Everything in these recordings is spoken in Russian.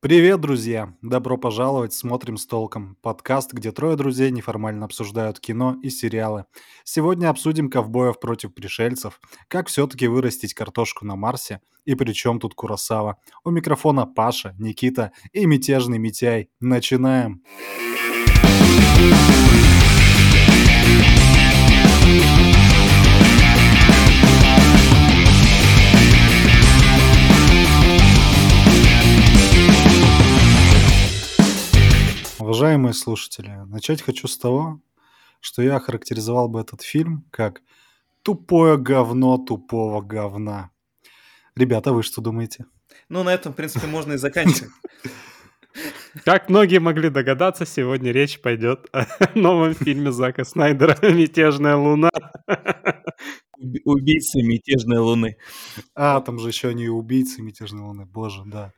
Привет, друзья! Добро пожаловать в «Смотрим с толком» — подкаст, где трое друзей неформально обсуждают кино и сериалы. Сегодня обсудим ковбоев против пришельцев, как все-таки вырастить картошку на Марсе и при чем тут Куросава. У микрофона Паша, Никита и мятежный Митяй. Начинаем! Уважаемые слушатели, начать хочу с того, что я охарактеризовал бы этот фильм как тупое говно тупого говна. Ребята, вы что думаете? Ну, на этом, в принципе, можно и заканчивать. Как многие могли догадаться, сегодня речь пойдет о новом фильме Зака Снайдера «Мятежная луна». Убийцы мятежной луны. А, там же еще они убийцы мятежной луны. Боже, да.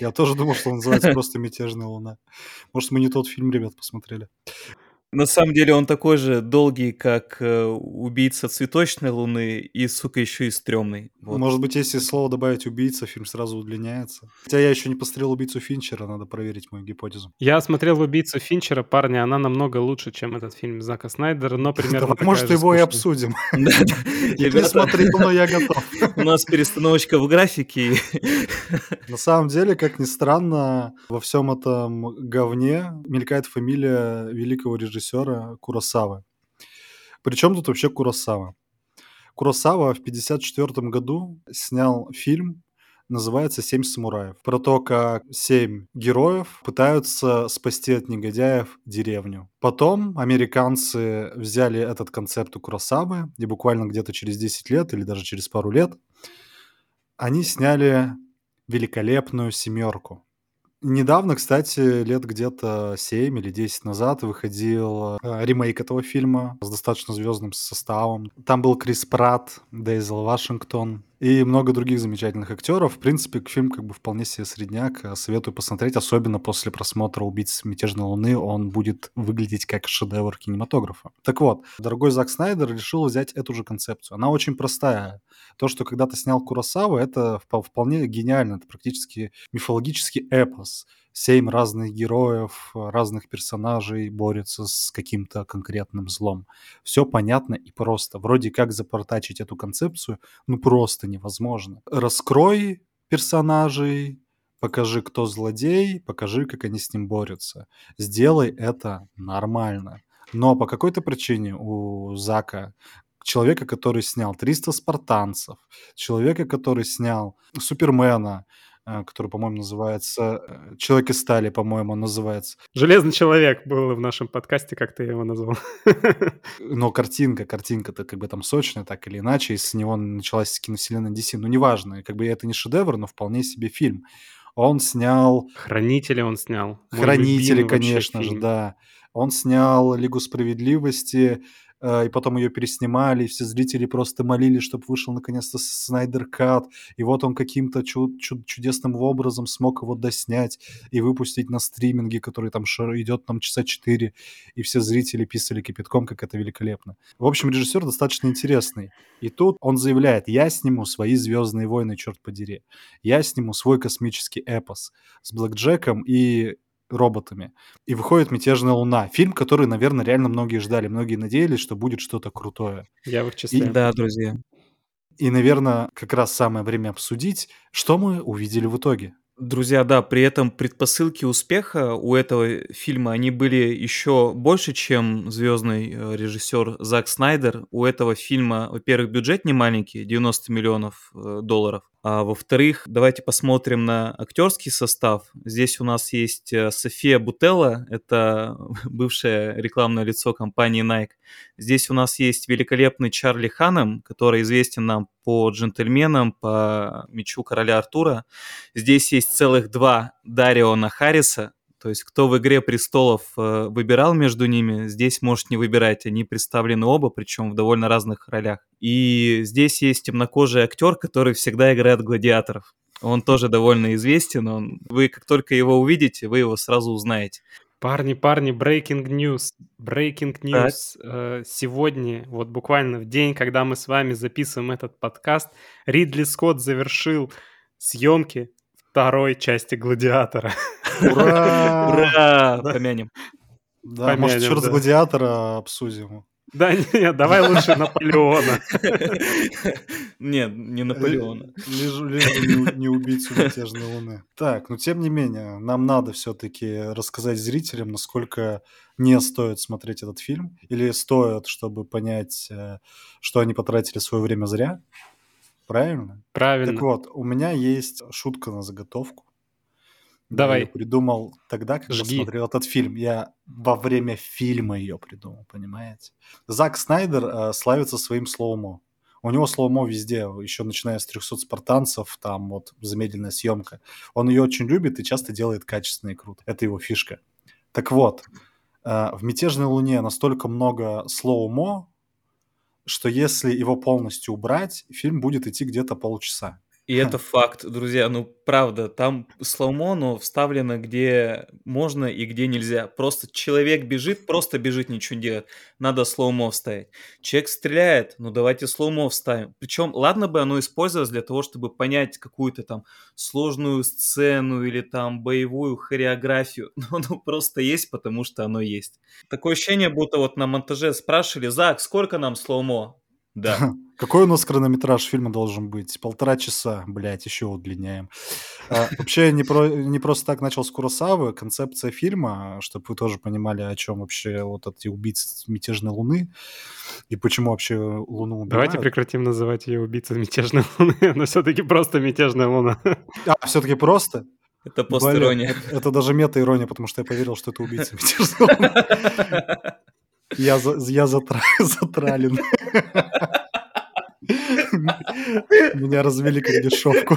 Я тоже думал, что он называется просто «Мятежная луна». Может, мы не тот фильм, ребят, посмотрели. На самом деле он такой же долгий, как э, убийца цветочной луны и, сука, еще и стрёмный. Вот. Может быть, если слово добавить убийца, фильм сразу удлиняется. Хотя я еще не посмотрел убийцу Финчера, надо проверить мою гипотезу. Я смотрел убийцу Финчера, парни, она намного лучше, чем этот фильм Зака Снайдера, но примерно Может, его и обсудим. Я не смотрел, но я готов. У нас перестановочка в графике. На самом деле, как ни странно, во всем этом говне мелькает фамилия великого режиссера режиссера Куросавы. Причем тут вообще Куросава? Куросава в 1954 году снял фильм, называется «Семь самураев». Про то, как семь героев пытаются спасти от негодяев деревню. Потом американцы взяли этот концепт у Куросавы, и буквально где-то через 10 лет или даже через пару лет они сняли великолепную семерку. Недавно, кстати, лет где-то 7 или 10 назад выходил э, ремейк этого фильма с достаточно звездным составом. Там был Крис Пратт, Дейзел Вашингтон, и много других замечательных актеров. В принципе, фильм как бы вполне себе средняк. Э, советую посмотреть, особенно после просмотра «Убийц мятежной луны». Он будет выглядеть как шедевр кинематографа. Так вот, дорогой Зак Снайдер решил взять эту же концепцию. Она очень простая. То, что когда-то снял Куросава, это вполне гениально. Это практически мифологический эпос семь разных героев, разных персонажей борются с каким-то конкретным злом. Все понятно и просто. Вроде как запортачить эту концепцию, ну просто невозможно. Раскрой персонажей, покажи, кто злодей, покажи, как они с ним борются. Сделай это нормально. Но по какой-то причине у Зака человека, который снял 300 спартанцев, человека, который снял Супермена, который, по-моему, называется э, «Человек из стали», по-моему, называется. «Железный человек» был в нашем подкасте, как ты его назвал. Но картинка, картинка-то как бы там сочная, так или иначе, и с него началась киновселенная DC. Ну, неважно, как бы это не шедевр, но вполне себе фильм. Он снял... «Хранители» он снял. «Хранители», конечно же, да. Он снял «Лигу справедливости», Э, и потом ее переснимали, и все зрители просто молили, чтобы вышел наконец-то Снайдер Кат, и вот он каким-то чуд- чуд- чудесным образом смог его доснять и выпустить на стриминге, который там идет там часа четыре, и все зрители писали кипятком, как это великолепно. В общем, режиссер достаточно интересный. И тут он заявляет, я сниму свои «Звездные войны», черт подери. Я сниму свой космический эпос с Блэк Джеком и роботами. И выходит «Мятежная луна». Фильм, который, наверное, реально многие ждали. Многие надеялись, что будет что-то крутое. Я в их числе. И, да, друзья. И, наверное, как раз самое время обсудить, что мы увидели в итоге. Друзья, да, при этом предпосылки успеха у этого фильма, они были еще больше, чем звездный э, режиссер Зак Снайдер. У этого фильма, во-первых, бюджет не маленький, 90 миллионов э, долларов. А во-вторых, давайте посмотрим на актерский состав. Здесь у нас есть э, София Бутелла, это бывшее рекламное лицо компании Nike. Здесь у нас есть великолепный Чарли Ханом, который известен нам по джентльменам, по мечу короля Артура. Здесь есть целых два Дариона Харриса, то есть кто в «Игре престолов» э, выбирал между ними, здесь может не выбирать. Они представлены оба, причем в довольно разных ролях. И здесь есть темнокожий актер, который всегда играет гладиаторов. Он тоже довольно известен. Он... Вы как только его увидите, вы его сразу узнаете. Парни, парни, breaking news. Breaking news. Так. Сегодня, вот буквально в день, когда мы с вами записываем этот подкаст, Ридли Скотт завершил съемки второй части «Гладиатора». Ура! Ура! Помянем. Да, может, Помянем, еще раз да. «Гладиатора» обсудим. Да нет, давай лучше Наполеона. Нет, не Наполеона. Лишь, лишь бы не, убийцу мятежной луны. Так, но тем не менее, нам надо все-таки рассказать зрителям, насколько не стоит смотреть этот фильм, или стоит, чтобы понять, э, что они потратили свое время зря. Правильно? Так Правильно. вот, у меня есть шутка на заготовку. Я Давай. её придумал тогда, когда Жги. смотрел этот фильм. Я во время фильма ее придумал, понимаете? Зак Снайдер э, славится своим slow-mo. У него slow-mo везде, еще начиная с 300 спартанцев, там вот замедленная съемка. Он ее очень любит и часто делает качественно и круто. Это его фишка. Так вот, э, в «Мятежной луне» настолько много слоумо, что если его полностью убрать, фильм будет идти где-то полчаса. И это факт, друзья. Ну, правда, там слоумо, но вставлено где можно и где нельзя. Просто человек бежит, просто бежит, ничего не делает. Надо слоумо вставить. Человек стреляет, ну давайте слоумо вставим. Причем, ладно бы оно использовалось для того, чтобы понять какую-то там сложную сцену или там боевую хореографию. Но оно просто есть, потому что оно есть. Такое ощущение, будто вот на монтаже спрашивали, Зак, сколько нам слоумо? Да. Какой у нас хронометраж фильма должен быть? Полтора часа, блядь, еще удлиняем. А, вообще, я не, про, не просто так начал с Куросавы. Концепция фильма, чтобы вы тоже понимали, о чем вообще вот эти убийцы мятежной луны и почему вообще Луну убивают. Давайте прекратим называть ее убийцей мятежной луны. Она все-таки просто мятежная луна. А, все-таки просто? Это Блин, посторонняя. это, это даже мета-ирония, потому что я поверил, что это убийца мятежной луны. Я, за- я затра- затрален. Меня развели как дешевку.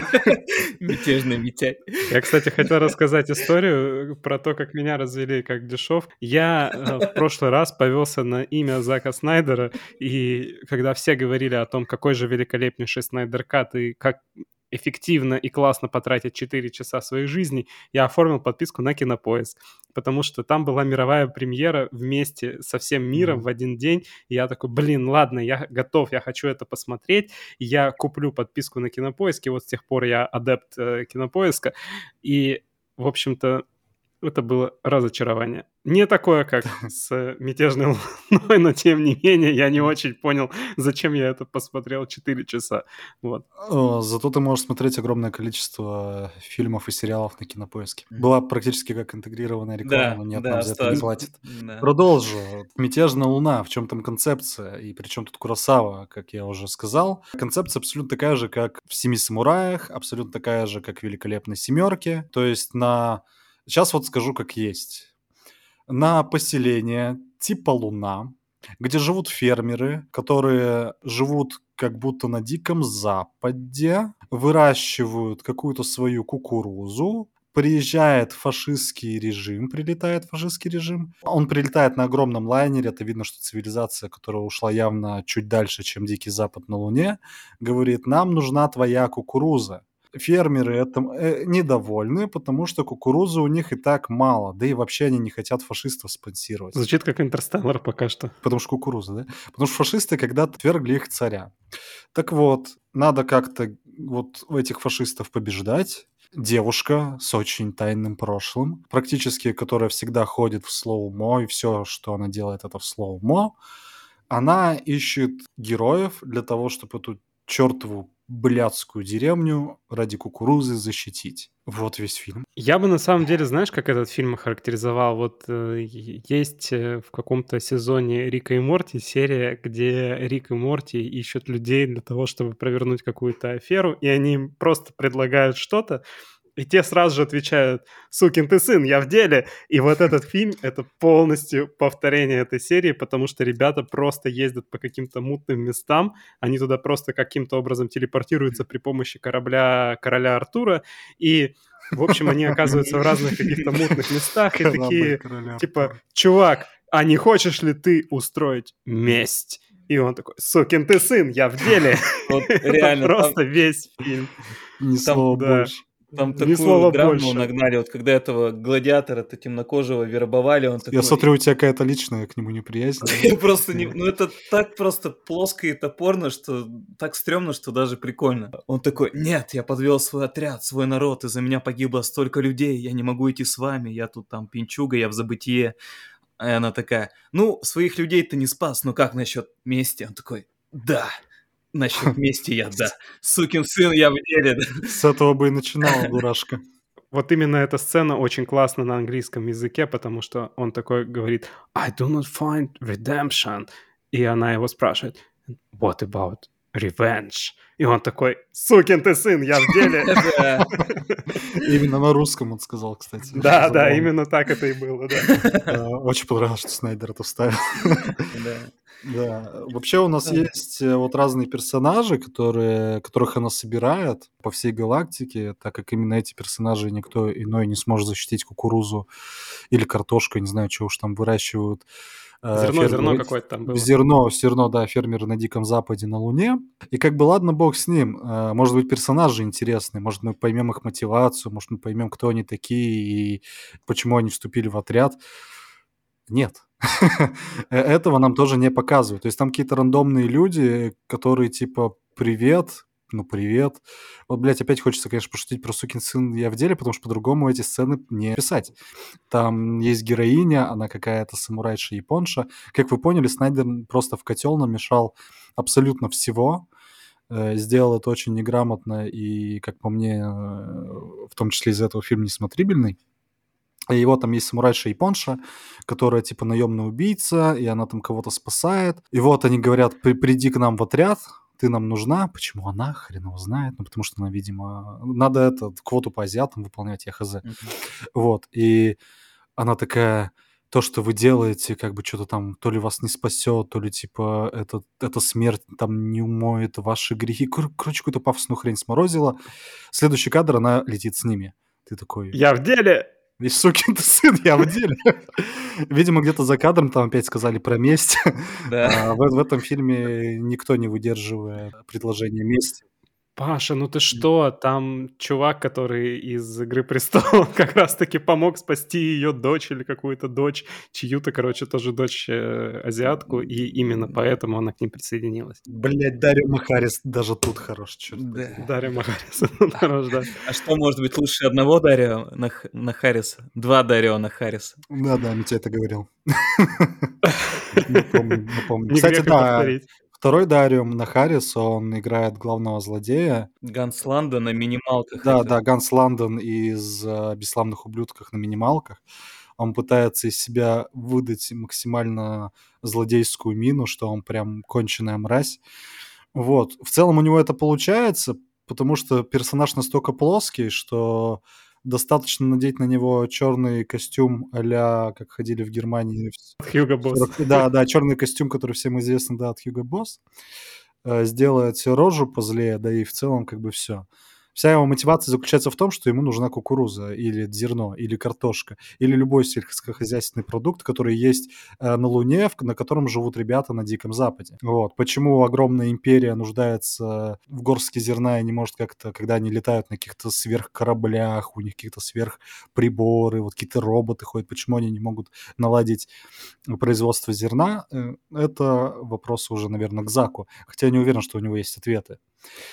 Мятежный Митяй. Я, кстати, хотел рассказать историю про то, как меня развели как дешев. Я э, в прошлый раз повелся на имя Зака Снайдера, и когда все говорили о том, какой же великолепнейший Снайдер Кат и как эффективно и классно потратить 4 часа своей жизни, я оформил подписку на Кинопоиск, потому что там была мировая премьера вместе со всем миром Мгм. в один день, и я такой, блин, ладно, я готов, я хочу это посмотреть, я куплю подписку на Кинопоиск, и вот с тех пор я адепт э, Кинопоиска, и, в общем-то, это было разочарование. Не такое, как с «Мятежной луной», но тем не менее я не очень понял, зачем я это посмотрел 4 часа. Вот. Зато ты можешь смотреть огромное количество фильмов и сериалов на кинопоиске. Была практически как интегрированная реклама, Да, но нет, да, нам за это не платят. Да. Продолжу. Мятежная луна. В чем там концепция? И при чем тут Куросава, как я уже сказал? Концепция абсолютно такая же, как в «Семи самураях», абсолютно такая же, как в «Великолепной семерке». То есть на... Сейчас вот скажу, как есть. На поселение типа Луна, где живут фермеры, которые живут как будто на Диком Западе, выращивают какую-то свою кукурузу, приезжает фашистский режим, прилетает фашистский режим. Он прилетает на огромном лайнере, это видно, что цивилизация, которая ушла явно чуть дальше, чем Дикий Запад на Луне, говорит, нам нужна твоя кукуруза. Фермеры этим э, недовольны, потому что кукурузы у них и так мало, да и вообще они не хотят фашистов спонсировать. Звучит как «Интерстеллар» пока что. Потому что кукуруза, да? Потому что фашисты когда-то свергли их царя. Так вот, надо как-то вот этих фашистов побеждать. Девушка с очень тайным прошлым, практически которая всегда ходит в слоумо, и все, что она делает, это в слоумо. Она ищет героев для того, чтобы эту чертову блядскую деревню ради кукурузы защитить. Вот весь фильм. Я бы на самом деле, знаешь, как этот фильм охарактеризовал? Вот э, есть э, в каком-то сезоне Рика и Морти серия, где Рик и Морти ищут людей для того, чтобы провернуть какую-то аферу, и они им просто предлагают что-то, и те сразу же отвечают, сукин ты сын, я в деле. И вот этот фильм — это полностью повторение этой серии, потому что ребята просто ездят по каким-то мутным местам, они туда просто каким-то образом телепортируются при помощи корабля короля Артура, и, в общем, они оказываются в разных каких-то мутных местах, и такие, типа, чувак, а не хочешь ли ты устроить месть? И он такой, сукин ты сын, я в деле. Вот реально, просто весь фильм. Там, слова больше. Там Ни такую слова драму больше. нагнали, вот когда этого гладиатора-то темнокожего вербовали, он Я такой... смотрю, у тебя какая-то личная к нему неприязнь. Я просто не... Ну, это так просто плоско и топорно, что так стрёмно, что даже прикольно. Он такой, нет, я подвел свой отряд, свой народ, из-за меня погибло столько людей, я не могу идти с вами, я тут там пинчуга, я в забытие. И она такая, ну, своих людей ты не спас, но как насчет мести? Он такой, да, насчет мести я, да. Сукин сын, я в деле. да». С этого бы и начинала дурашка. Вот именно эта сцена очень классна на английском языке, потому что он такой говорит «I do not find redemption». И она его спрашивает «What about revenge?» И он такой «Сукин ты сын, я в деле». Именно на русском он сказал, кстати. Да, да, именно так это и было, да. Э, Очень понравилось, что Снайдер это вставил. Да. Да, вообще у нас есть э, вот разные персонажи, которые, которых она собирает по всей галактике, так как именно эти персонажи никто иной не сможет защитить кукурузу или картошку, не знаю, чего уж там выращивают. Э, Зерно, фермеры. зерно какое-то там было. Зерно, зерно, да, фермеры на Диком Западе на Луне. И как бы ладно, бог с ним. э, Может быть, персонажи интересные, может, мы поймем их мотивацию, может, мы поймем, кто они такие и почему они вступили в отряд. Нет. Э, Этого нам тоже не показывают. То есть там какие-то рандомные люди, которые типа «Привет», ну привет. Вот, блядь, опять хочется, конечно, пошутить про сукин сын я в деле, потому что по-другому эти сцены не писать. Там есть героиня, она какая-то самурайша-японша. Как вы поняли, Снайдер просто в котел намешал абсолютно всего. Э, Сделал это очень неграмотно и, как по мне, э, в том числе из-за этого фильм несмотрибельный. И вот там есть самурайша-японша, которая типа наемный убийца, и она там кого-то спасает. И вот они говорят, «При- приди к нам в отряд, ты нам нужна. Почему она? Хрен его знает. Ну, потому что она, видимо... Надо это, квоту по азиатам выполнять, я хз. Мгм. Вот. И она такая, то, что вы делаете, как бы что-то там, то ли вас не спасет, то ли типа это, эта смерть там не умоет ваши грехи. Кор- Короче, какую-то пафосную хрень сморозила. Следующий кадр, она летит с ними. Ты такой, Я в деле! И сукин ты сын, я в деле. Видимо, где-то за кадром там опять сказали про месть. Да. А в, в этом фильме никто не выдерживает предложение мести. Паша, ну ты что? Там чувак, который из «Игры престолов» как раз-таки помог спасти ее дочь или какую-то дочь, чью-то, короче, тоже дочь э, азиатку, и именно поэтому она к ним присоединилась. Блять, Дарья Махарис даже тут хорош, черт Да. Дарья Махарис, хорош, да. А что может быть лучше одного Дарио на, Х- на Харриса? Два Дарио на Харриса. Да, да, Митя это говорил. Напомню, Кстати, да, второй Дарио Нахарис, он играет главного злодея. Ганс Ланда на минималках. Да, это. да, Ганс Лондон из э, «Бесславных ублюдках» на минималках. Он пытается из себя выдать максимально злодейскую мину, что он прям конченая мразь. Вот. В целом у него это получается, потому что персонаж настолько плоский, что достаточно надеть на него черный костюм а как ходили в Германии. в Хьюго Босс. 40 Да, да, черный костюм, который всем известен, да, от Hugo Boss. Э, Сделать рожу позлее, да и в целом как бы все. Вся его мотивация заключается в том, что ему нужна кукуруза или зерно, или картошка, или любой сельскохозяйственный продукт, который есть э, на Луне, на котором живут ребята на Диком Западе. Вот. Почему огромная империя нуждается в горстке зерна и не может как-то, когда они летают на каких-то сверхкораблях, у них какие-то сверхприборы, вот какие-то роботы ходят, почему они не могут наладить производство зерна, э, это вопрос уже, наверное, к Заку. Хотя я не уверен, что у него есть ответы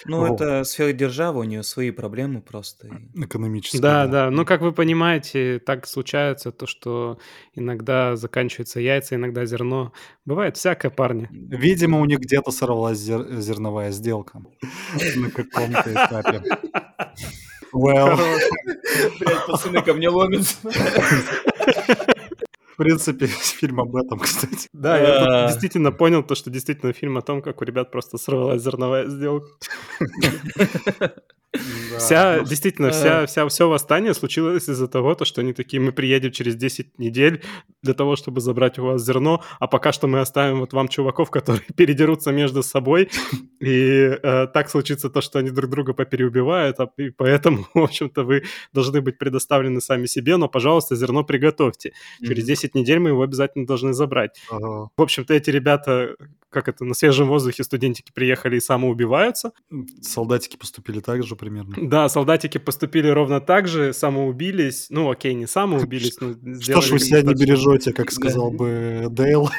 Ну, Вот. это сфера державы, у нее свои проблемы просто. и- экономические. Да, да. Ну, как вы понимаете, так случается то, что иногда заканчиваются яйца, иногда зерно. Бывает всякое, парни. Видимо, у них где-то сорвалась зер- зерновая сделка на каком-то этапе. Well, Блядь, пацаны ко мне ломятся. в принципе, фильм об этом, кстати. Да, я А. действительно понял то, что действительно фильм о том, как у ребят просто сорвалась зерновая сделка. Да. Вся, действительно, А. вся, вся, все восстание случилось из-за того, то, что они такие, мы приедем через 10 недель для того, чтобы забрать у вас зерно, а пока что мы оставим вот вам чуваков, которые передерутся между собой, и э, так случится то, что они друг друга попереубивают, а, и поэтому, в общем-то, вы должны быть предоставлены сами себе, но, пожалуйста, зерно приготовьте. Через Мгм. 10 недель мы его обязательно должны забрать. Ага. В общем-то, эти ребята как это, на свежем воздухе студентики приехали и самоубиваются. Солдатики поступили так же примерно. Да, солдатики поступили ровно так же, самоубились. Ну, окей, не самоубились, но Что ж вы себя не бережете, как сказал бы Дейл.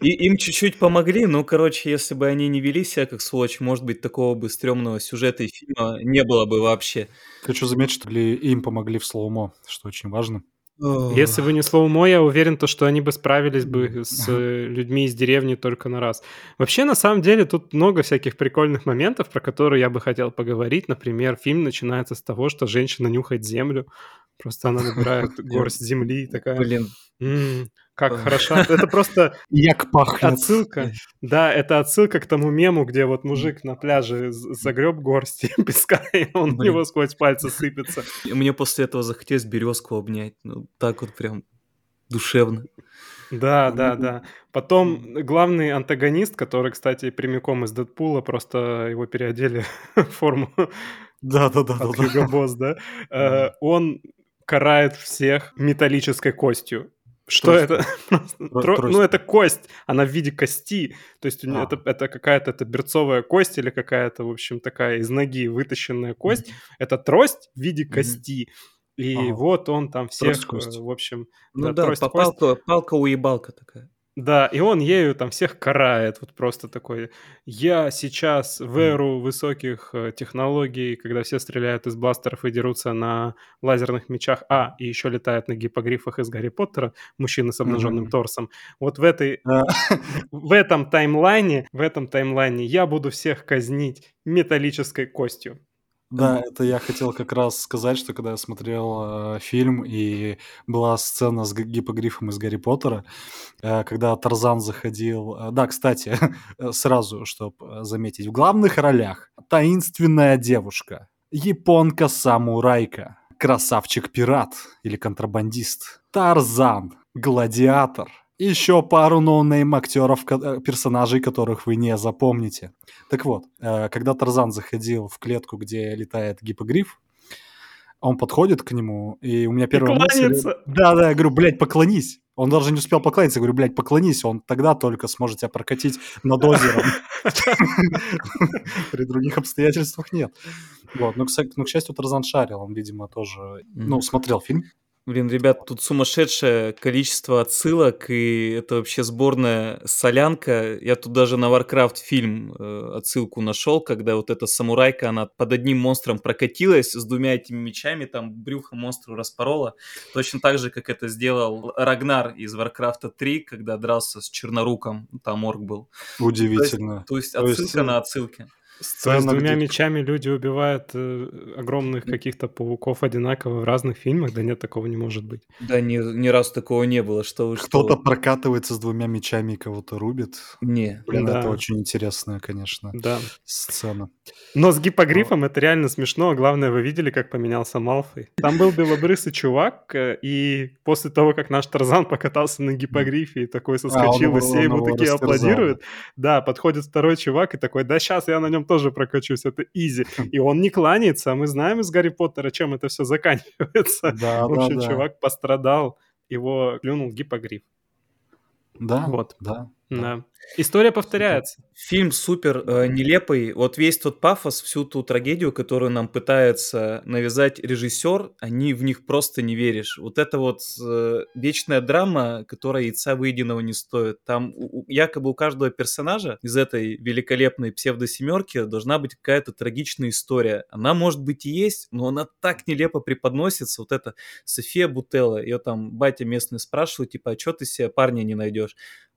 И им чуть-чуть помогли, но, короче, если бы они не вели себя как сволочь, может быть, такого бы стрёмного сюжета и фильма не было бы вообще. Хочу заметить, что им помогли в слоумо, что очень важно. Если бы не слоумо, я уверен, то, что они бы справились бы с э, людьми из деревни только на раз. Вообще, на самом деле, тут много всяких прикольных моментов, про которые я бы хотел поговорить. Например, фильм начинается с того, что женщина нюхает землю. Просто она набирает горсть земли и такая... Блин, «М, как хорошо. Это просто Як пахне. отсылка. Да, это отсылка к тому мему, где вот мужик на пляже загреб горсти песка, и он у него сквозь пальцы сыпется. мне после этого захотелось березку обнять. Ну, так вот прям душевно. Да, да, да. Потом главный антагонист, который, кстати, прямиком из Дэдпула, просто его переодели в форму Да-да-да. от Hugo Boss, да, э, он карает всех металлической костью. Что Тростью. это? Тро- тро- Ну, это кость, она в виде кости. То есть А. это, это какая-то это берцовая кость или какая-то, в общем, такая из ноги вытащенная кость. Это трость в виде кости. И Ага. вот он там всех, Трость э, в общем, Ну Да, да, трость, по- кость. палка, палка-уебалка такая. Да, и он ею там всех карает, вот просто такой. Я сейчас в эру высоких э, технологий, когда все стреляют из бластеров и дерутся на лазерных мечах, а, и еще летают на гипогрифах из Гарри Поттера, мужчины с обнаженным Мгм. торсом. Вот в этой, А, в этом таймлайне, в этом таймлайне я буду всех казнить металлической костью. Да, это я хотел как раз сказать, что когда я смотрел э, фильм и была сцена с г- гиппогрифом из Гарри Поттера, э, когда Тарзан заходил... э, да, кстати, сразу, чтобы заметить, в главных ролях таинственная девушка, японка-самурайка, красавчик-пират или контрабандист, Тарзан, гладиатор, еще пару ноунейм актеров, э, персонажей, которых вы не запомните. Так вот, э, когда Тарзан заходил в клетку, где летает гипогриф, он подходит к нему, и у меня первая мысль... кланяется. Да, да, я говорю, блядь, поклонись. Он даже не успел поклониться. Я говорю, блядь, поклонись, он тогда только сможет тебя прокатить над озером. При других обстоятельствах нет. Вот, ну, к счастью, Тарзан шарил, он, видимо, тоже, ну, смотрел фильм. Блин, ребят, тут сумасшедшее количество отсылок, и это вообще сборная солянка. Я тут даже на Warcraft фильм э, отсылку нашел, когда вот эта самурайка, она под одним монстром прокатилась с двумя этими мечами, там брюхо монстру распорола. Точно так же, как это сделал Рагнар из Warcraft 3, когда дрался с Черноруком, там орк был. Удивительно. То есть То есть, отсылка э, на отсылке. Сцена, двумя где- мечами люди убивают э, огромных каких-то пауков одинаково в разных фильмах? Да нет, такого не может быть. Да ни, ни разу такого не было, что вы что. Кто-то прокатывается с двумя мечами и кого-то рубит. Не. Блин, Да. это очень интересная, конечно, Да. сцена. Но с гипогрифом это реально смешно. а Главное, вы видели, как поменялся Малфой? Там был белобрысый чувак, э, и после того, как наш Тарзан покатался на гипогрифе и такой соскочил, его- и все он ему такие растерзал. аплодируют, да, подходит второй чувак и такой, да сейчас я на нем тоже прокачусь, это изи. И он не кланяется, а мы знаем из Гарри Поттера, чем это все заканчивается. Да, В да, общем, да. чувак пострадал, его клюнул гипогриф. Да, Вот. да. Да. История повторяется. Фильм супер э, нелепый. Вот весь тот пафос, всю ту трагедию, которую нам пытается навязать режиссер, они в них просто не веришь. Вот это вот э, вечная драма, которая яйца выеденного не стоит. Там у- у- якобы у каждого персонажа из этой великолепной псевдосемерки должна быть какая-то трагичная история. Она может быть и есть, но она так нелепо преподносится. Вот это София Бутелла, ее там батя местный спрашивает, типа, а что ты себе парня не найдешь?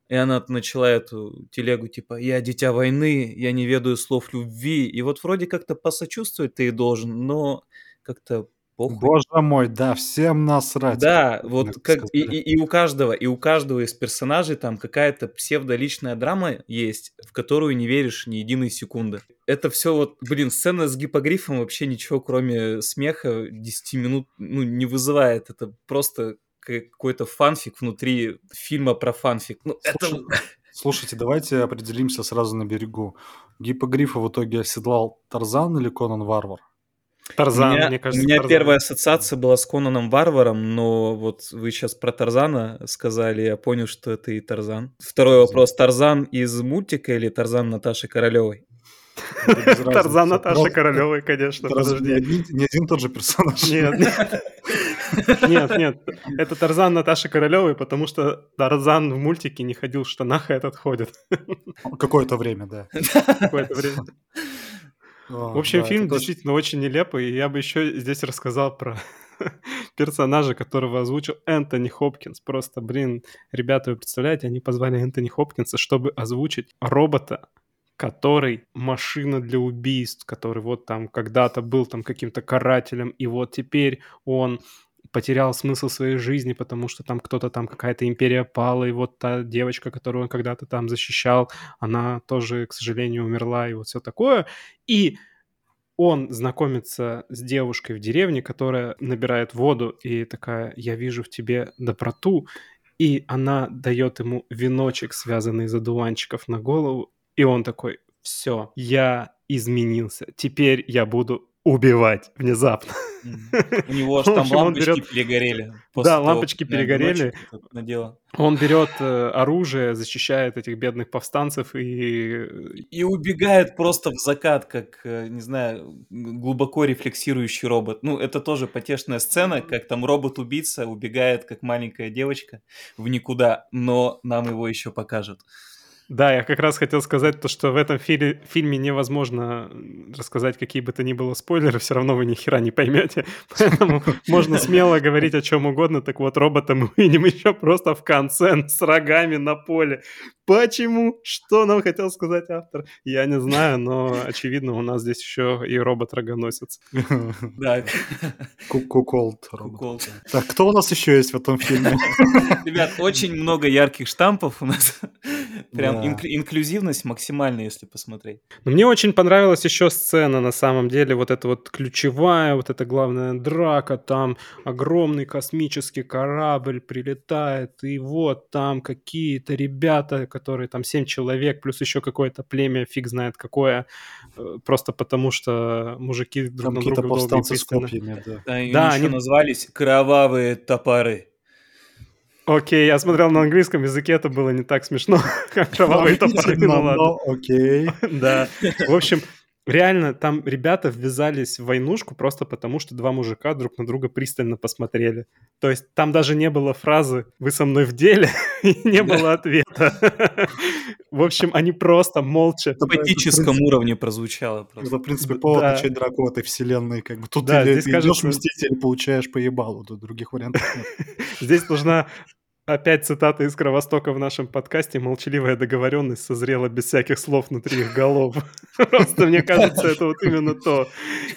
И она начала эту телегу, типа, я дитя войны, я не ведаю слов любви. И вот вроде как-то посочувствовать ты и должен, но как-то похуй. Боже мой, да, всем насрать. Да, вот как и, и- и у каждого, и у каждого из персонажей там какая-то псевдоличная драма есть, в которую не веришь ни единой секунды. Это все вот, блин, сцена с гипогрифом вообще ничего, кроме смеха 10 минут, ну, не вызывает. Это просто какой-то фанфик внутри фильма про фанфик. Ну, это... Слушай, Слушайте, давайте определимся сразу на берегу. Гипогрифа в итоге оседлал Тарзан или Конан Варвар? Тарзан, у меня, мне кажется, у меня Тарзан. первая ассоциация была с Конаном Варваром, но вот вы сейчас про Тарзана сказали, я понял, что это и Тарзан. Второй вопрос, Тарзан из мультика или Тарзан Наташи Королевой? Тарзан Наташи Королевой, конечно, подожди. Не один тот же персонаж. Нет, нет, нет, это Тарзан Наташи Королевой, потому что Тарзан в мультике не ходил в штанах, а этот ходит. Какое-то время, да. Какое-то время. В общем, фильм действительно очень нелепый, и я бы еще здесь рассказал про персонажа, которого озвучил Энтони Хопкинс. Просто, блин, ребята, вы представляете, они позвали Энтони Хопкинса, чтобы озвучить робота, который машина для убийств, который вот там когда-то был там каким-то карателем, и вот теперь он потерял смысл своей жизни, потому что там кто-то там, какая-то империя пала, и вот та девочка, которую он когда-то там защищал, она тоже, к сожалению, умерла, и вот все такое. И он знакомится с девушкой в деревне, которая набирает воду, и такая, я вижу в тебе доброту, и она дает ему веночек, связанный из одуванчиков на голову, и он такой, все, я изменился, теперь я буду убивать внезапно. У него аж там лампочки перегорели. Да, лампочки перегорели. Он берет э, оружие, защищает этих бедных повстанцев и... И убегает просто в закат, как, э, не знаю, глубоко рефлексирующий робот. Ну, это тоже потешная сцена, как там робот-убийца убегает, как маленькая девочка, в никуда, но нам его еще покажут. Да, я как раз хотел сказать то, что в этом фи- фильме невозможно рассказать какие бы то ни было спойлеры, все равно вы ни хера не поймете. Поэтому можно смело говорить о чем угодно. Так вот, робота мы увидим еще просто в конце с рогами на поле. Почему? Что нам хотел сказать автор? Я не знаю, но очевидно, у нас здесь еще и робот-рогоносец. Да. Куколд. Так, кто у нас еще есть в этом фильме? Ребят, очень много ярких штампов у нас. Прям да. инклюзивность максимальная, если посмотреть. Но мне очень понравилась еще сцена, на самом деле, вот эта вот ключевая, вот эта главная драка, там огромный космический корабль прилетает, и вот там какие-то ребята, которые там семь человек, плюс еще какое-то племя, фиг знает какое, э, просто потому что мужики друг там на друга долго пристально. Копьями, да. да, да они назвались «Кровавые топоры». Окей, я смотрел на английском языке, это было не так смешно, как кровавые топоры, ну ладно. Окей. Да, в общем, реально там ребята ввязались в войнушку просто потому, что два мужика друг на друга пристально посмотрели. То есть там даже не было фразы «вы со мной в деле» и не было ответа. В общем, они просто молча... На поэтическом уровне прозвучало просто. Это, в принципе, повод начать драку в этой вселенной. Как бы тут или идешь мстить, или получаешь поебалу. Тут других вариантов нет. Здесь нужна Опять цитата из Кровостока в нашем подкасте. Молчаливая договоренность созрела без всяких слов внутри их голов. Просто мне кажется, это вот именно то.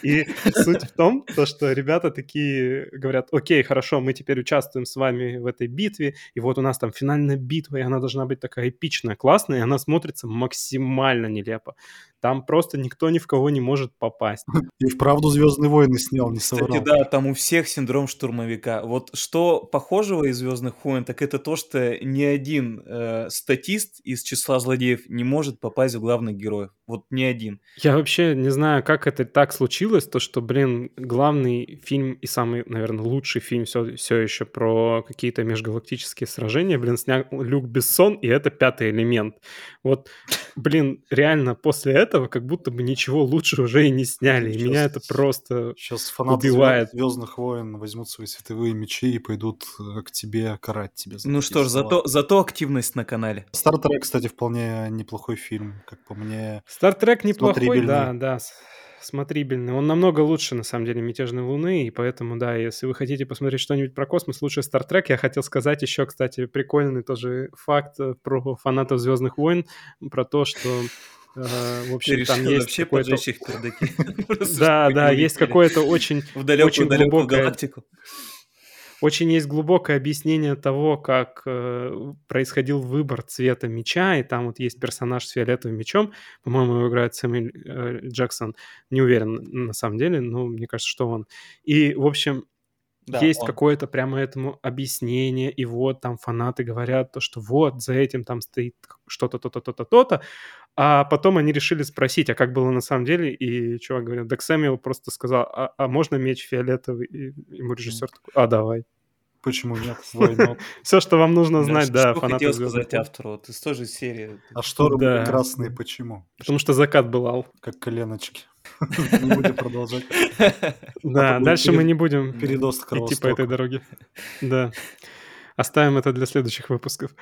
И суть в том, то, что ребята такие говорят, окей, хорошо, мы теперь участвуем с вами в этой битве, и вот у нас там финальная битва, и она должна быть такая эпичная, классная, и она смотрится максимально нелепо. Там просто никто ни в кого не может попасть. И вправду «Звездные войны» снял, не соврал. Кстати, да, там у всех синдром штурмовика. Вот что похожего из «Звездных войн», так это то, что ни один э, статист из числа злодеев не может попасть в главных героев. Вот ни один. Я вообще не знаю, как это так случилось, то, что, блин, главный фильм и самый, наверное, лучший фильм все, все еще про какие-то межгалактические сражения, блин, снял Люк Бессон, и это пятый элемент. Вот, блин, реально после этого как будто бы ничего лучше уже и не сняли. Сейчас, и меня это просто Сейчас фанаты убивает. Звездных войн возьмут свои световые мечи и пойдут э, к тебе карать тебя. За ну что ж, зато, зато активность на канале. Стартрек, кстати, вполне неплохой фильм, как по мне. Стартрек неплохой, да, да, смотрибельный. Он намного лучше, на самом деле, «Мятежной Луны», и поэтому, да, если вы хотите посмотреть что-нибудь про космос, лучше «Стартрек». Я хотел сказать еще, кстати, прикольный тоже факт э, про фанатов «Звездных войн», про то, что в общем, там есть вообще какой-то... Да, да, есть какое-то очень, в далекую, далекую галактику. Очень есть глубокое объяснение того, как э, происходил выбор цвета меча, и там вот есть персонаж с фиолетовым мечом, по-моему, его играет Сэмюэль э, Джексон, не уверен на самом деле, но мне кажется, что он. И, в общем, да, есть он. какое-то прямо этому объяснение, и вот там фанаты говорят то, что вот за этим там стоит что-то, то-то, то-то, то-то, А потом они решили спросить, а как было на самом деле, и чувак говорит, Дек Сэмюэл просто сказал, а, а можно меч фиолетовый? И ему режиссер такой, а давай. Почему нет? Все, что вам нужно знать, да, Что хотел сказать автору? Вот из той же серии. А шторы Да. были красные почему? Потому что закат был ал. Как коленочки. Не будем продолжать. Да, дальше мы не будем идти по этой дороге. Да. Оставим это для следующих выпусков.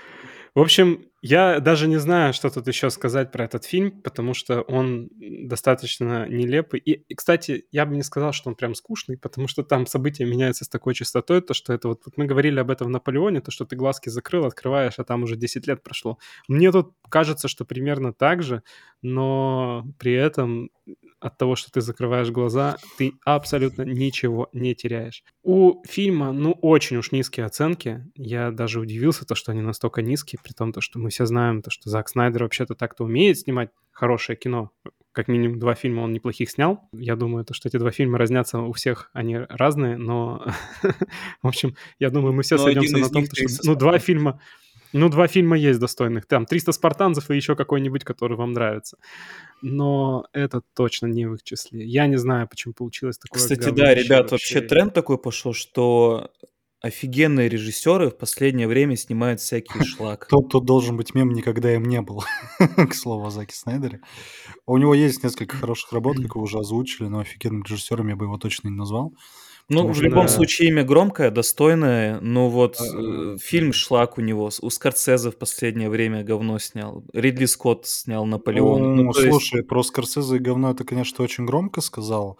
В общем, я даже не знаю, что тут еще сказать про этот фильм, потому что он достаточно нелепый. И, кстати, я бы не сказал, что он прям скучный, потому что там события меняются с такой частотой, то, что это вот, вот мы говорили об этом в Наполеоне, то, что ты глазки закрыл, открываешь, а там уже 10 лет прошло. Мне тут кажется, что примерно так же, но при этом от того, что ты закрываешь глаза, ты абсолютно ничего не теряешь. У фильма, ну, очень уж низкие оценки. Я даже удивился, то, что они настолько низкие, при том, то, что мы все знаем, то, что Зак Снайдер вообще-то так-то умеет снимать хорошее кино. Как минимум два фильма он неплохих снял. Я думаю, то, что эти два фильма разнятся у всех, они разные, но, в общем, я думаю, мы все сойдемся на том, что, 300 ну, два фильма, ну, два фильма есть достойных. Там 300 спартанцев и еще какой-нибудь, который вам нравится. Но это точно не в их числе. Я не знаю, почему получилось такое Кстати, да, ребят, вообще тренд такой пошел, что офигенные режиссеры в последнее время снимают всякий шлак. Тут, тут должен быть мем «Никогда им не было», к слову о Заке Снайдере. У него есть несколько хороших работ, как вы уже озвучили, но офигенным режиссером я бы его точно не назвал. Ну, Потому в любом случае, имя громкое, достойное, но вот А, э, фильм шлак у него. У Скорсезе в последнее время говно снял. Ридли Скотт снял «Наполеон». Ну, Ну, то есть- слушай, про Скорсезе и говно это, конечно, очень громко сказал.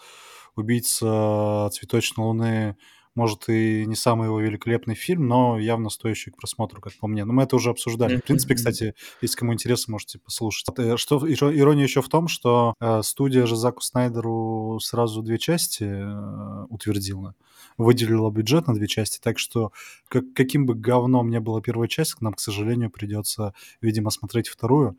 «Убийца цветочной луны» может и не самый его великолепный фильм, но явно стоящий к просмотру, как по мне. Но мы это уже обсуждали. В принципе, кстати, если кому интересно, можете послушать. Э, Что иро- ирония еще в том, что э, студия же Заку Снайдеру сразу две части э, утвердила, выделила бюджет на две части, так что как, каким бы говном ни была первая часть, нам, к сожалению, придется, видимо, смотреть вторую.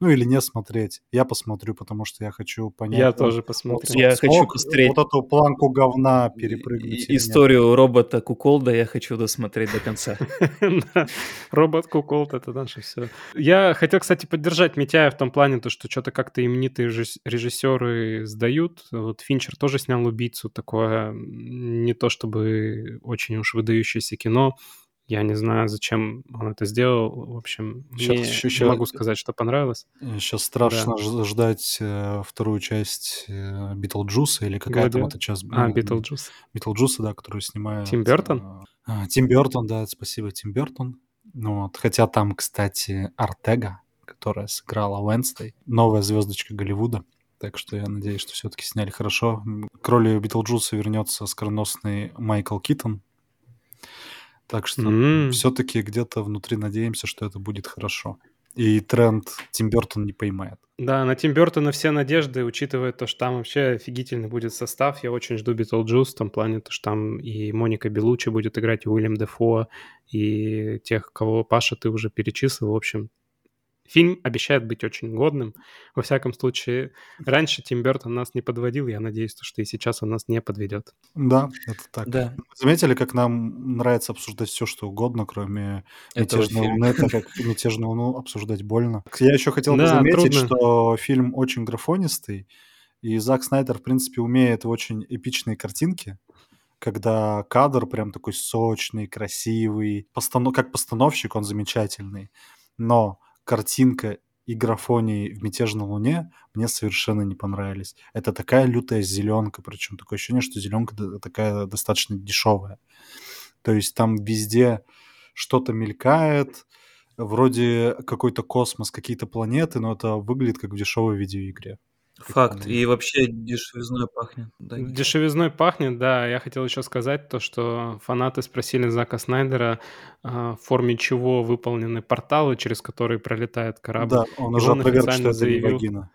Ну или не смотреть. Я посмотрю, потому что я хочу понять. Я вот- тоже вот посмотрю. Я хочу посмотреть. Вот эту планку говна перепрыгнуть. И- или нет. Историю робота Куколда я хочу досмотреть до конца. Робот куколд — это наше все. Я хотел, кстати, поддержать Митяя в том плане, то, что что-то как-то именитые режисс- режиссеры сдают. Вот Финчер тоже снял «Убийцу», такое не то чтобы очень уж выдающееся кино. Я не знаю, зачем он это сделал. В общем, Щас мне ещё- не могу сказать, что понравилось. Сейчас страшно ж- ждать э, вторую часть э, Битлджуса или какая там Гладиатор. эта часть. А, Битлджус. Битлджуса, да, которую снимает... Тим Бёртон? э, а, Тим Бёртон, да, спасибо, Тим Бёртон. Ну вот, хотя там, кстати, Ортега, которая сыграла Уэнсдей, новая звездочка Голливуда. Так что я надеюсь, что все-таки сняли хорошо. К роли Битлджуса вернется оскароносный Майкл Китон. Так что М. все-таки где-то внутри надеемся, что это будет хорошо. И тренд Тим Бертон не поймает. Да, на Тим Бертона все надежды, учитывая то, что там вообще офигительный будет состав. Я очень жду Битлджус в том плане, то, что там и Моника Беллучи будет играть, и Уиллем Дефо, и тех, кого Паша ты уже перечислил. В общем, фильм обещает быть очень годным. Во всяком случае, раньше Тим Бертон нас не подводил. Я надеюсь, то, что и сейчас он нас не подведет. Да, это так. Да, Заметили, как нам нравится обсуждать все, что угодно, кроме этого «Мятежной фильма. луны», так как «Мятежную луну» обсуждать больно. Я еще хотел бы Да, заметить, трудно. что фильм очень графонистый, и Зак Снайдер, в принципе, умеет в очень эпичные картинки, когда кадр прям такой сочный, красивый. Постанов... Как постановщик он замечательный, но картинка и графоний в «Мятежной луне» мне совершенно не понравились. Это такая лютая зеленка, причем такое ощущение, что зеленка такая достаточно дешевая. То есть там везде что-то мелькает, вроде какой-то космос, какие-то планеты, но это выглядит как в дешевой видеоигре. Факт. И вообще дешевизной пахнет. Да, Дешевизной пахнет, да. Я хотел еще сказать то, что фанаты спросили Зака Снайдера, а, в форме чего выполнены порталы, через которые пролетает корабль. Да, он уже он опроверг, что официально это не заявил- вагина.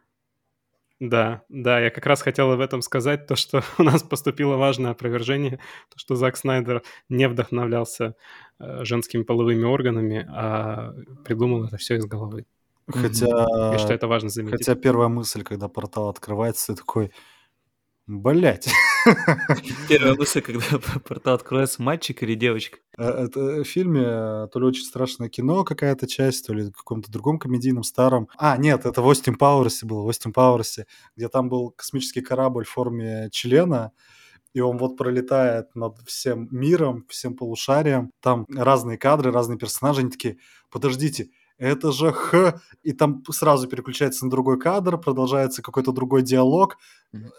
Да, да, я как раз хотел об этом сказать, то, что у нас поступило важное опровержение, то, что Зак Снайдер не вдохновлялся э, женскими половыми органами, а придумал это все из головы. Хотя, И что это важно заметить. хотя первая мысль, когда портал открывается, ты такой, блять, Первая мысль, когда портал откроется, мальчик или девочка? Э, это в фильме то ли очень страшное кино какая-то часть, то ли в каком-то другом комедийном старом. А, нет, это в Остин Пауэрсе было, в Остин Пауэрсе, где там был космический корабль в форме члена, и он вот пролетает над всем миром, всем полушарием. Там разные кадры, разные персонажи, они такие, подождите, это же Х, и там сразу переключается на другой кадр, продолжается какой-то другой диалог.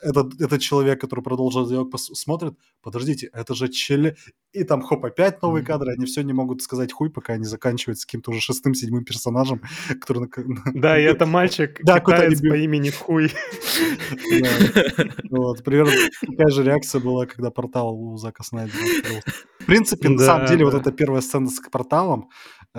Этот, этот человек, который продолжил диалог, пос- смотрит, подождите, это же Челе... И там хоп, опять новые mm-hmm. кадры, они все не могут сказать хуй, пока они заканчиваются каким-то уже шестым, седьмым персонажем, который... Да, и это мальчик да, китаец по имени Хуй. Вот, примерно такая же реакция была, когда портал у Зака Снайдера В принципе, на самом деле, вот эта первая сцена с порталом,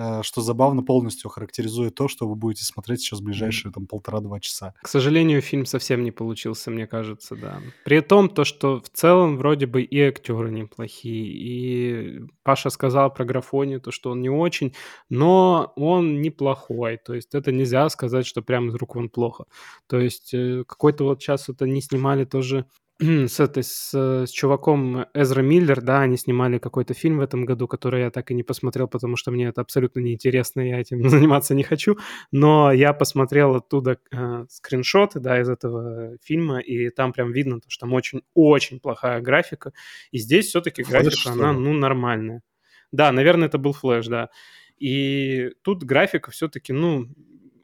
Э, что забавно полностью характеризует то, что вы будете смотреть сейчас ближайшие там полтора-два часа. К сожалению, фильм совсем не получился, мне кажется, да. При том, то, что в целом вроде бы и актеры неплохие, и Паша сказал про графони, то, что он не очень, но он неплохой, то есть это нельзя сказать, что прям из рук он плохо. То есть э, какой-то вот сейчас это не снимали тоже с этой, с, с чуваком Эзра Миллер, да, они снимали какой-то фильм в этом году, который я так и не посмотрел, потому что мне это абсолютно неинтересно, я этим заниматься не хочу, но я посмотрел оттуда э, скриншоты, да, из этого фильма, и там прям видно, что там очень-очень плохая графика, и здесь все-таки графика, она, ну, нормальная. Да, наверное, это был флеш, да. И тут графика все-таки, ну,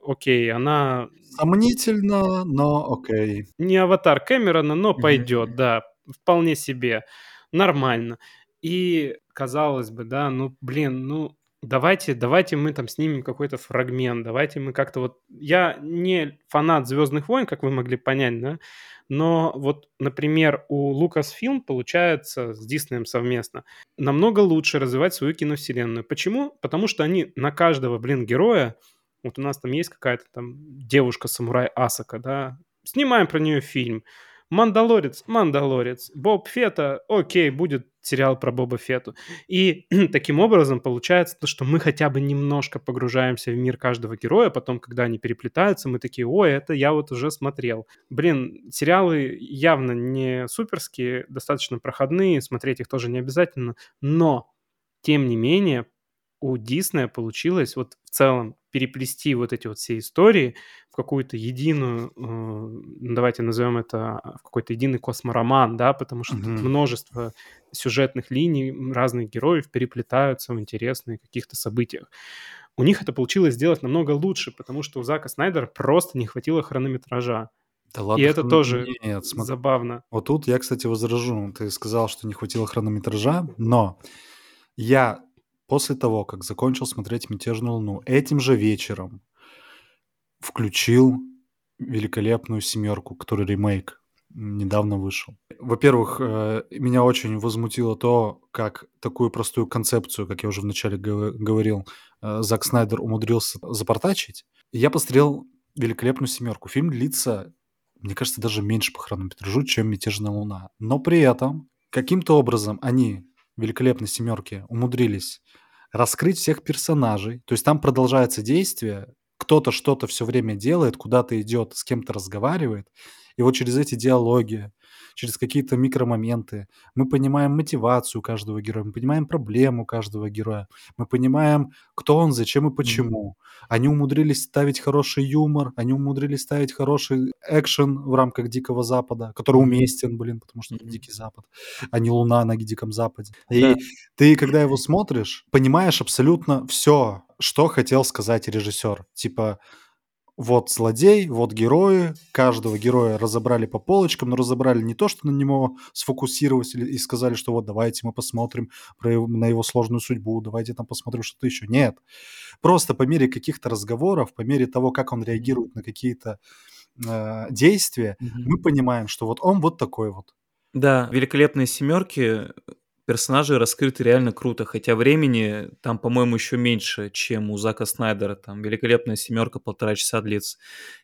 окей, она... Сомнительно, но окей. Не аватар Кэмерона, но пойдет, mm-hmm. да, вполне себе, нормально. И казалось бы, да, ну, блин, ну, давайте, давайте мы там снимем какой-то фрагмент, давайте мы как-то вот... Я не фанат «Звездных войн», как вы могли понять, да, но вот, например, у Lucasfilm получается с Диснеем совместно намного лучше развивать свою киновселенную. Почему? Потому что они на каждого, блин, героя вот у нас там есть какая-то там девушка-самурай Асака, да, снимаем про нее фильм. Мандалорец, Мандалорец, Боб Фета, окей, будет сериал про Боба Фету. И таким образом получается то, что мы хотя бы немножко погружаемся в мир каждого героя, потом, когда они переплетаются, мы такие, ой, это я вот уже смотрел. Блин, сериалы явно не суперские, достаточно проходные, смотреть их тоже не обязательно, но, тем не менее, у Диснея получилось вот в целом переплести вот эти вот все истории в какую-то единую, э, давайте назовем это, в какой-то единый космороман, да, потому что mm-hmm. множество сюжетных линий, разных героев переплетаются в интересных каких-то событиях. У них это получилось сделать намного лучше, потому что у Зака Снайдера просто не хватило хронометража. Да ладно, И это тоже Нет, смотри. забавно. Вот тут я, кстати, возражу. Ты сказал, что не хватило хронометража, но я После того, как закончил смотреть «Мятежную луну», этим же вечером включил «Великолепную семерку», который ремейк недавно вышел. Во-первых, э, меня очень возмутило то, как такую простую концепцию, как я уже вначале говорил, э, Зак Снайдер умудрился запортачить. я посмотрел «Великолепную семерку». Фильм длится, мне кажется, даже меньше по хронометражу, чем «Мятежная луна». Но при этом каким-то образом они великолепной семерки умудрились раскрыть всех персонажей. То есть там продолжается действие, кто-то что-то все время делает, куда-то идет, с кем-то разговаривает. И вот через эти диалоги, через какие-то микромоменты мы понимаем мотивацию каждого героя, мы понимаем проблему каждого героя, мы понимаем, кто он, зачем и почему. Они умудрились ставить хороший юмор, они умудрились ставить хороший экшен в рамках Дикого Запада, который уместен, блин, потому что это Дикий Запад, а не Луна на Диком Западе. И да. ты, когда его смотришь, понимаешь абсолютно все, что хотел сказать режиссер. Типа, вот злодей, вот герои, каждого героя разобрали по полочкам, но разобрали не то, что на него сфокусировались и сказали, что вот давайте мы посмотрим про на его сложную судьбу, давайте там посмотрим что-то еще. Нет. Просто по мере каких-то разговоров, по мере того, как он реагирует на какие-то э, действия, mm-hmm. мы понимаем, что вот он вот такой вот. Да, великолепные семерки персонажи раскрыты реально круто, хотя времени там, по-моему, еще меньше, чем у Зака Снайдера. Там великолепная семерка полтора часа длится.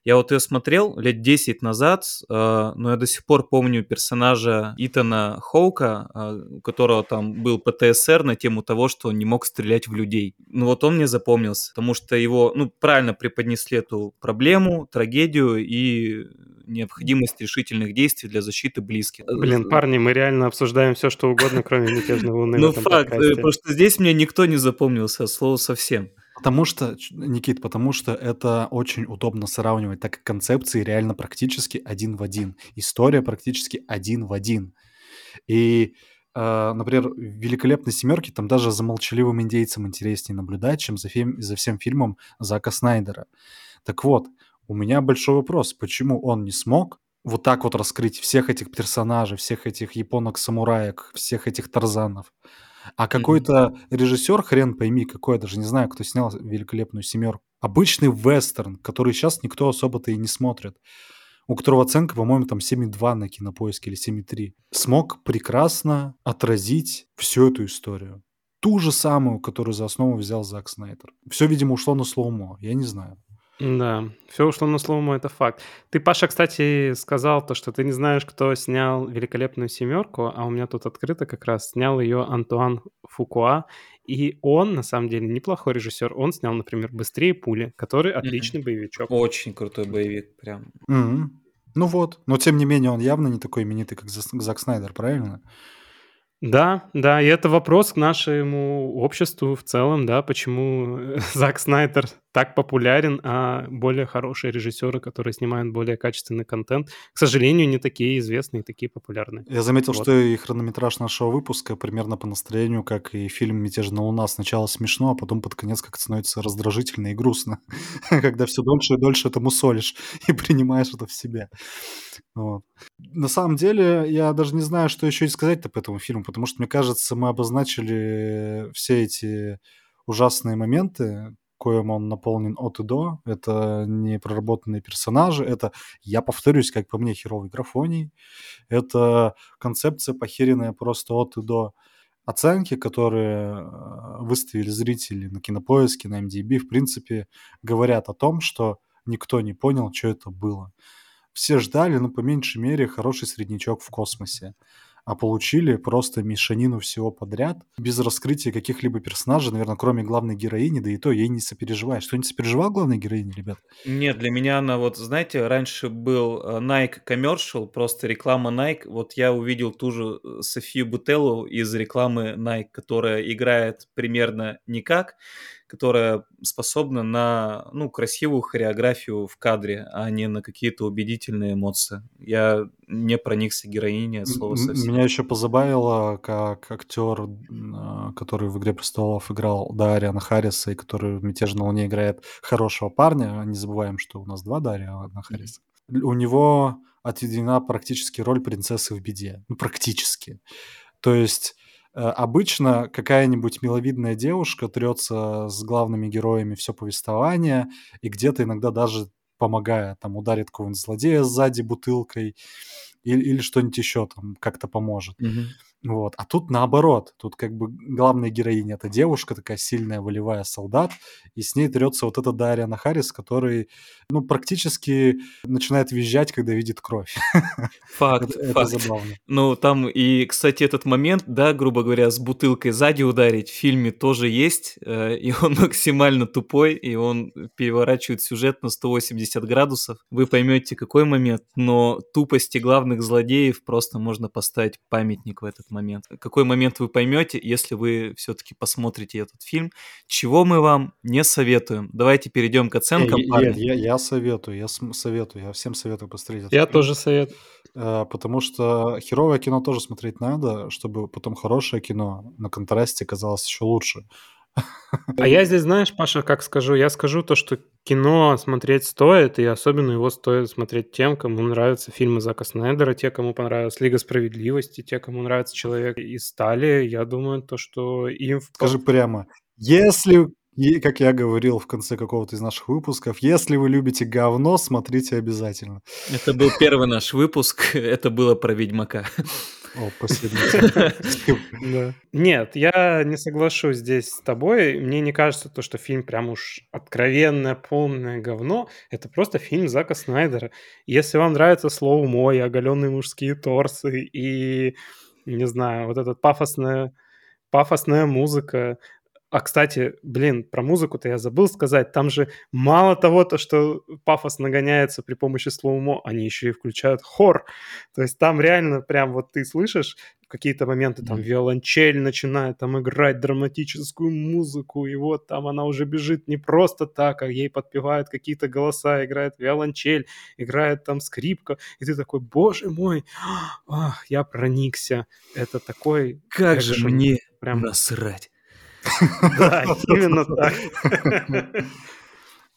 Я вот ее смотрел лет 10 назад, э, но я до сих пор помню персонажа Итана Хоука, э, у которого там был ПТСР на тему того, что он не мог стрелять в людей. Ну вот он мне запомнился, потому что его, ну, правильно преподнесли эту проблему, трагедию и необходимость решительных действий для защиты близких. Блин, парни, мы реально обсуждаем все, что угодно, кроме «Мятежной луны» Ну, факт, э, потому что здесь мне никто не запомнился от слова совсем. Потому что, Никит, потому что это очень удобно сравнивать, так как концепции реально практически один в один. История практически один в один. И, э, например, в «Великолепной семерке» там даже за молчаливым индейцем интереснее наблюдать, чем за, фильм, за всем фильмом Зака Снайдера. Так вот, у меня большой вопрос, почему он не смог вот так вот раскрыть всех этих персонажей, всех этих японок-самураек, всех этих Тарзанов. А какой-то режиссер, хрен пойми, какой, я даже не знаю, кто снял «Великолепную семерку». Обычный вестерн, который сейчас никто особо-то и не смотрит, у которого оценка, по-моему, там 7,2 на кинопоиске или 7,3, смог прекрасно отразить всю эту историю. Ту же самую, которую за основу взял Зак Снайдер. Все, видимо, ушло на слоумо, я не знаю. Да, все ушло на слоумо, это факт. Ты, Паша, кстати, сказал то, что ты не знаешь, кто снял «Великолепную семерку», а у меня тут открыто как раз снял ее Антуан Фукуа, и он, на самом деле, неплохой режиссер. Он снял, например, «Быстрее пули», который отличный боевичок. Очень крутой боевик, прям. Мгм. Ну вот, но тем не менее он явно не такой именитый, как Зак Снайдер, правильно? Да, да, и это вопрос к нашему обществу в целом, да, почему Зак Снайдер так популярен, а более хорошие режиссеры, которые снимают более качественный контент, к сожалению, не такие известные, такие популярные. Я заметил, Вот. что и хронометраж нашего выпуска примерно по настроению, как и фильм «Мятежная луна». Сначала смешно, а потом под конец как становится раздражительно и грустно, когда все дольше и дольше это мусолишь и принимаешь это в себя. Вот. На самом деле, я даже не знаю, что еще и сказать-то по этому фильму, потому что, мне кажется, мы обозначили все эти ужасные моменты, коим он наполнен от и до. Это непроработанные персонажи, это, я повторюсь, как по мне, херовый графоний. Это концепция, похеренная просто от и до. Оценки, которые э, выставили зрители на Кинопоиске, на MDB, в принципе, говорят о том, что никто не понял, что это было. Все ждали, ну, по меньшей мере, хороший среднячок в космосе а получили просто мешанину всего подряд, без раскрытия каких-либо персонажей, наверное, кроме главной героини, да и то ей не сопереживаешь. Не сопереживал главной героине, ребят? Нет, для меня она вот, знаете, раньше был э, Nike Commercial, просто реклама Nike. Вот я увидел ту же э, Софию Бутеллу из рекламы Nike, которая играет примерно никак, которая способна на ну, красивую хореографию в кадре, а не на какие-то убедительные эмоции. Я не проникся героиней от слова совсем. Меня еще позабавило, как актер, м, который в «Игре престолов» играл Дариана Харриса, и который в «Мятежной луне» играет хорошего парня. Не забываем, что у нас два Дариана Харриса. У него отведена практически роль принцессы в беде. Ну, практически. То есть обычно какая-нибудь миловидная девушка трется с главными героями все повествование, и где-то иногда даже помогая, там ударит какого-нибудь злодея сзади бутылкой или, или что-нибудь еще там как-то поможет. Мгм. Вот. А тут наоборот. Тут как бы главная героиня это девушка, такая сильная, волевая солдат, и с ней трется вот эта Дарьяна Харрис, который, ну, практически начинает визжать, когда видит кровь. Факт, Это, это факт. забавно. Ну, там и, кстати, этот момент, да, грубо говоря, с бутылкой сзади ударить в фильме тоже есть, э, и он максимально тупой, и он переворачивает сюжет на 180 градусов. Вы поймете, какой момент, но тупости главных злодеев просто можно поставить памятник в этот момент. Какой момент вы поймете, если вы все-таки посмотрите этот фильм, чего мы вам не советуем. Давайте перейдем к Не, оценкам, я, парни. я- я советую, я советую, я всем советую посмотреть этот Я фильм. тоже совет. Э, Потому что херовое кино тоже смотреть надо, чтобы потом хорошее кино на контрасте казалось еще лучше. А я здесь, знаешь, Паша, как скажу? Я скажу то, что кино смотреть стоит, и особенно его стоит смотреть тем, кому нравятся фильмы Зака Снайдера, те, кому понравилась Лига Справедливости, те, кому нравится Человек из стали. Я думаю, то, что им... Скажи прямо, если, и, как я говорил в конце какого-то из наших выпусков, если вы любите говно, смотрите обязательно. Это был первый наш выпуск, это было про Ведьмака. О, спасибо. Да. Нет, я не соглашусь здесь с тобой. Мне не кажется то, что фильм прям уж откровенное, полное говно. Это просто фильм Зака Снайдера. Если вам нравится слово мой, оголенные мужские торсы и, не знаю, вот эта пафосная, пафосная музыка, А, кстати, блин, про музыку-то я забыл сказать. Там же мало того, то, что пафос нагоняется при помощи слоумо, они еще и включают хор. То есть там реально прям вот ты слышишь какие-то моменты, там виолончель начинает там играть драматическую музыку, и вот там она уже бежит не просто так, а ей подпевают какие-то голоса, играет виолончель, играет там скрипка, и ты такой, боже мой, ах, я проникся. Это такой... Как же мне прям насрать. Да, именно так.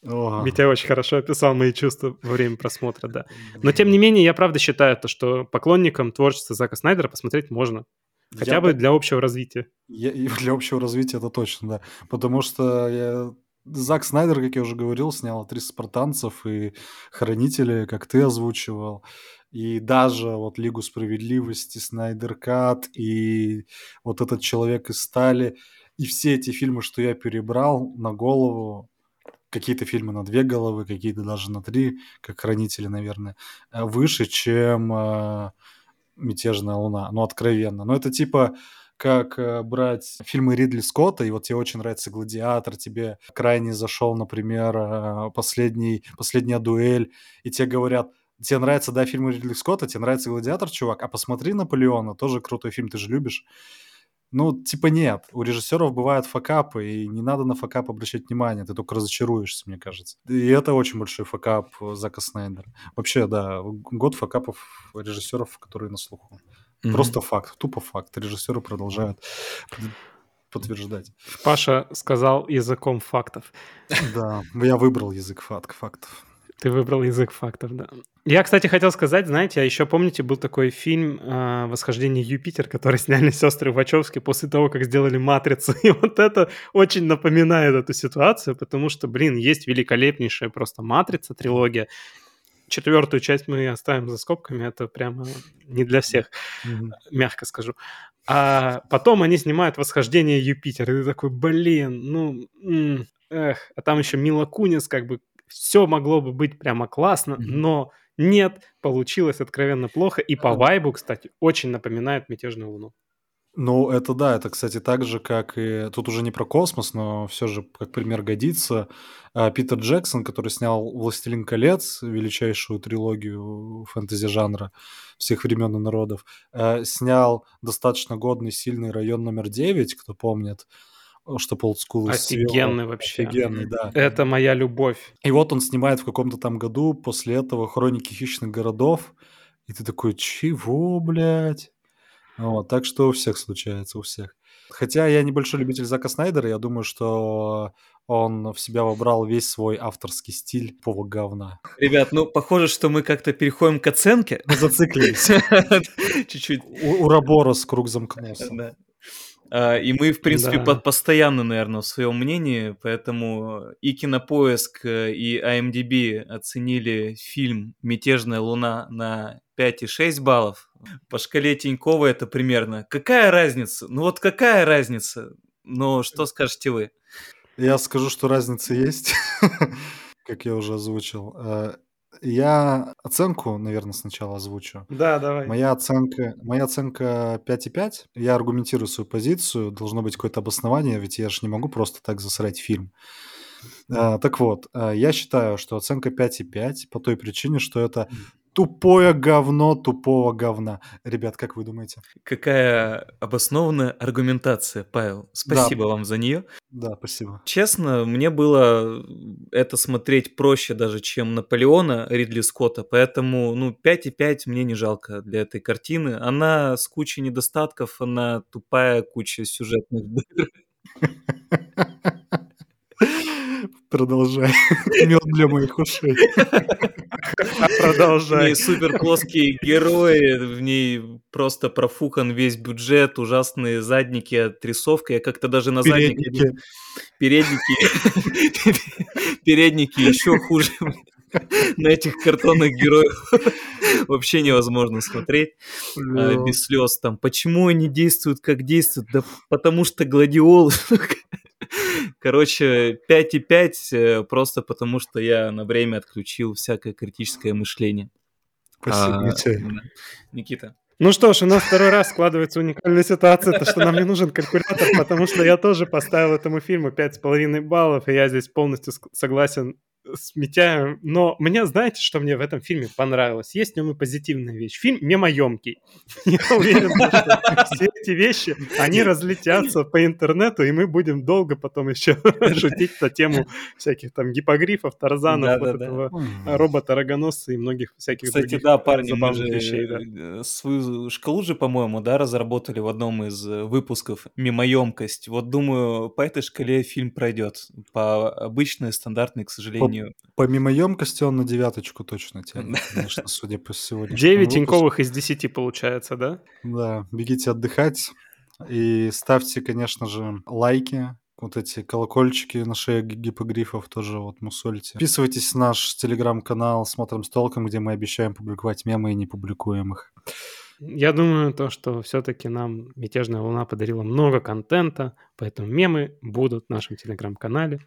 Митя очень хорошо описал мои чувства во время просмотра, да. Но тем не менее, я правда считаю то, что поклонникам творчества Зака Снайдера посмотреть можно. Хотя я бы для общего развития. Я, для общего развития это точно, да. Потому что я... Зак Снайдер, как я уже говорил, снял «Три спартанцев» и «Хранители», как ты озвучивал. И даже вот «Лигу справедливости», «Снайдер Кат» и вот этот «Человек из стали» — и все эти фильмы, что я перебрал на голову, какие-то фильмы на две головы, какие-то даже на три, как «Хранители», наверное, э, выше, чем э, «Мятежная луна». Ну, откровенно. Но это типа как э, брать фильмы Ридли Скотта, и вот тебе очень нравится «Гладиатор», тебе крайне зашел, например, последний, «Последняя дуэль», и тебе говорят, тебе нравится, да, фильмы Ридли Скотта, тебе нравится «Гладиатор», чувак, а посмотри «Наполеона», тоже крутой фильм, ты же любишь. Ну, типа нет. У режиссеров бывают факапы, и не надо на факап обращать внимание, ты только разочаруешься, мне кажется. И это очень большой факап Зака Снайдера. Вообще, да, год факапов режиссеров, которые на слуху. Mm-hmm. Просто факт, тупо факт. Режиссеры продолжают подтверждать. Паша сказал языком фактов. Да, я выбрал язык фактов. Ты выбрал язык фактов, да. Я, кстати, хотел сказать, знаете, а еще помните, был такой фильм э, «Восхождение Юпитер», который сняли сестры Вачовски после того, как сделали «Матрицу». И вот это очень напоминает эту ситуацию, потому что, блин, есть великолепнейшая просто «Матрица», трилогия. Четвертую часть мы оставим за скобками, это прямо не для всех, mm-hmm. мягко скажу. А потом они снимают «Восхождение Юпитер», и ты такой, блин, ну, эх, а там еще Мила Кунис как бы все могло бы быть прямо классно, но нет, получилось откровенно плохо. И по вайбу, кстати, очень напоминает «Мятежную луну». Ну, это да, это, кстати, так же, как и... Тут уже не про космос, но все же как пример годится. А, Питер Джексон, который снял «Властелин колец», величайшую трилогию фэнтези-жанра всех времен и народов, а, снял достаточно годный, сильный район номер 9, кто помнит, что олдскул Офигенный вообще. Офигенный, да. Это моя любовь. И вот он снимает в каком-то там году после этого «Хроники хищных городов», и ты такой, чего, блядь? Вот, так что у всех случается, у всех. Хотя я небольшой любитель Зака Снайдера, я думаю, что он в себя вобрал весь свой авторский стиль по говна. Ребят, ну, похоже, что мы как-то переходим к оценке. Мы зациклились. Чуть-чуть. У Ураборос круг замкнулся. А, и мы, в принципе, да. постоянно, наверное, в своем мнении, поэтому и Кинопоиск, э, и IMDb оценили фильм «Мятежная луна» на 5,6 баллов. По шкале Тинькова это примерно. Какая разница? Ну вот какая разница? Но что скажете вы? Я скажу, что разница есть, как я уже озвучил. Я оценку, наверное, сначала озвучу. Да, давай. Моя оценка, моя оценка 5,5. Я аргументирую свою позицию. Должно быть какое-то обоснование, ведь я же не могу просто так засрать фильм. А, так вот, а, я считаю, что оценка 5,5 по той причине, что это Тупое говно тупого говна. Ребят, как вы думаете? Какая обоснованная аргументация, Павел. Спасибо да. вам за нее. Да, спасибо. Честно, мне было это смотреть проще даже, чем Наполеона Ридли Скотта, поэтому, ну, 5,5 мне не жалко для этой картины. Она с кучей недостатков, она тупая, куча сюжетных дыр. Продолжай. Мед для моих ушей. Продолжай. В ней супер плоские герои, в ней просто профухан весь бюджет, ужасные задники, отрисовка. Я как-то даже на заднике... Передники. Передники еще хуже. На этих картонных героев вообще невозможно смотреть а, без слез. Там, почему они действуют, как действуют? Да потому что гладиолы. Короче, 5,5 э, просто потому, что я на время отключил всякое критическое мышление. Спасибо, а, Никита. Ну что ж, у нас второй раз складывается уникальная ситуация, то, что нам не нужен калькулятор, потому что я тоже поставил этому фильму 5,5 баллов, и я здесь полностью согласен с Митяем. Но мне, знаете, что мне в этом фильме понравилось? Есть в нем и позитивная вещь. Фильм мемоемкий. Я уверен, что все эти вещи, они разлетятся по интернету, и мы будем долго потом еще шутить на тему всяких там гипогрифов, тарзанов, вот этого робота-рогоносца и многих всяких Кстати, да, парни, мы же вещей, да. Э, свою шкалу же, по-моему, да, разработали в одном из э, выпусков мемоемкость. Вот думаю, по этой шкале фильм пройдет. По обычной, стандартной, к сожалению, не... Помимо емкости он на девяточку точно тянет, конечно, судя по сегодняшнему Девять тиньковых из десяти получается, да? Да, бегите отдыхать и ставьте, конечно же, лайки, вот эти колокольчики на шее гипогрифов тоже вот мусольте. Подписывайтесь на наш телеграм-канал «Смотрим с толком», где мы обещаем публиковать мемы и не публикуем их. Я думаю, то, что все-таки нам «Мятежная луна» подарила много контента, поэтому мемы будут в нашем телеграм-канале.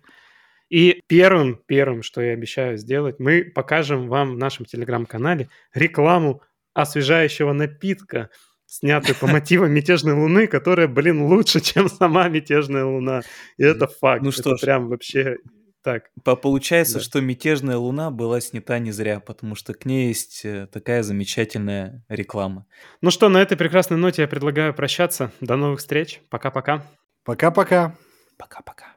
И первым, первым, что я обещаю сделать, мы покажем вам в нашем телеграм-канале рекламу освежающего напитка, снятую по мотивам «Мятежной луны», которая, блин, лучше, чем сама «Мятежная луна». И это факт. Ну что это ж, прям вообще так. Получается, да. что «Мятежная луна» была снята не зря, потому что к ней есть э, такая замечательная реклама. Ну что, на этой прекрасной ноте я предлагаю прощаться. До новых встреч. Пока-пока. Пока-пока. Пока-пока.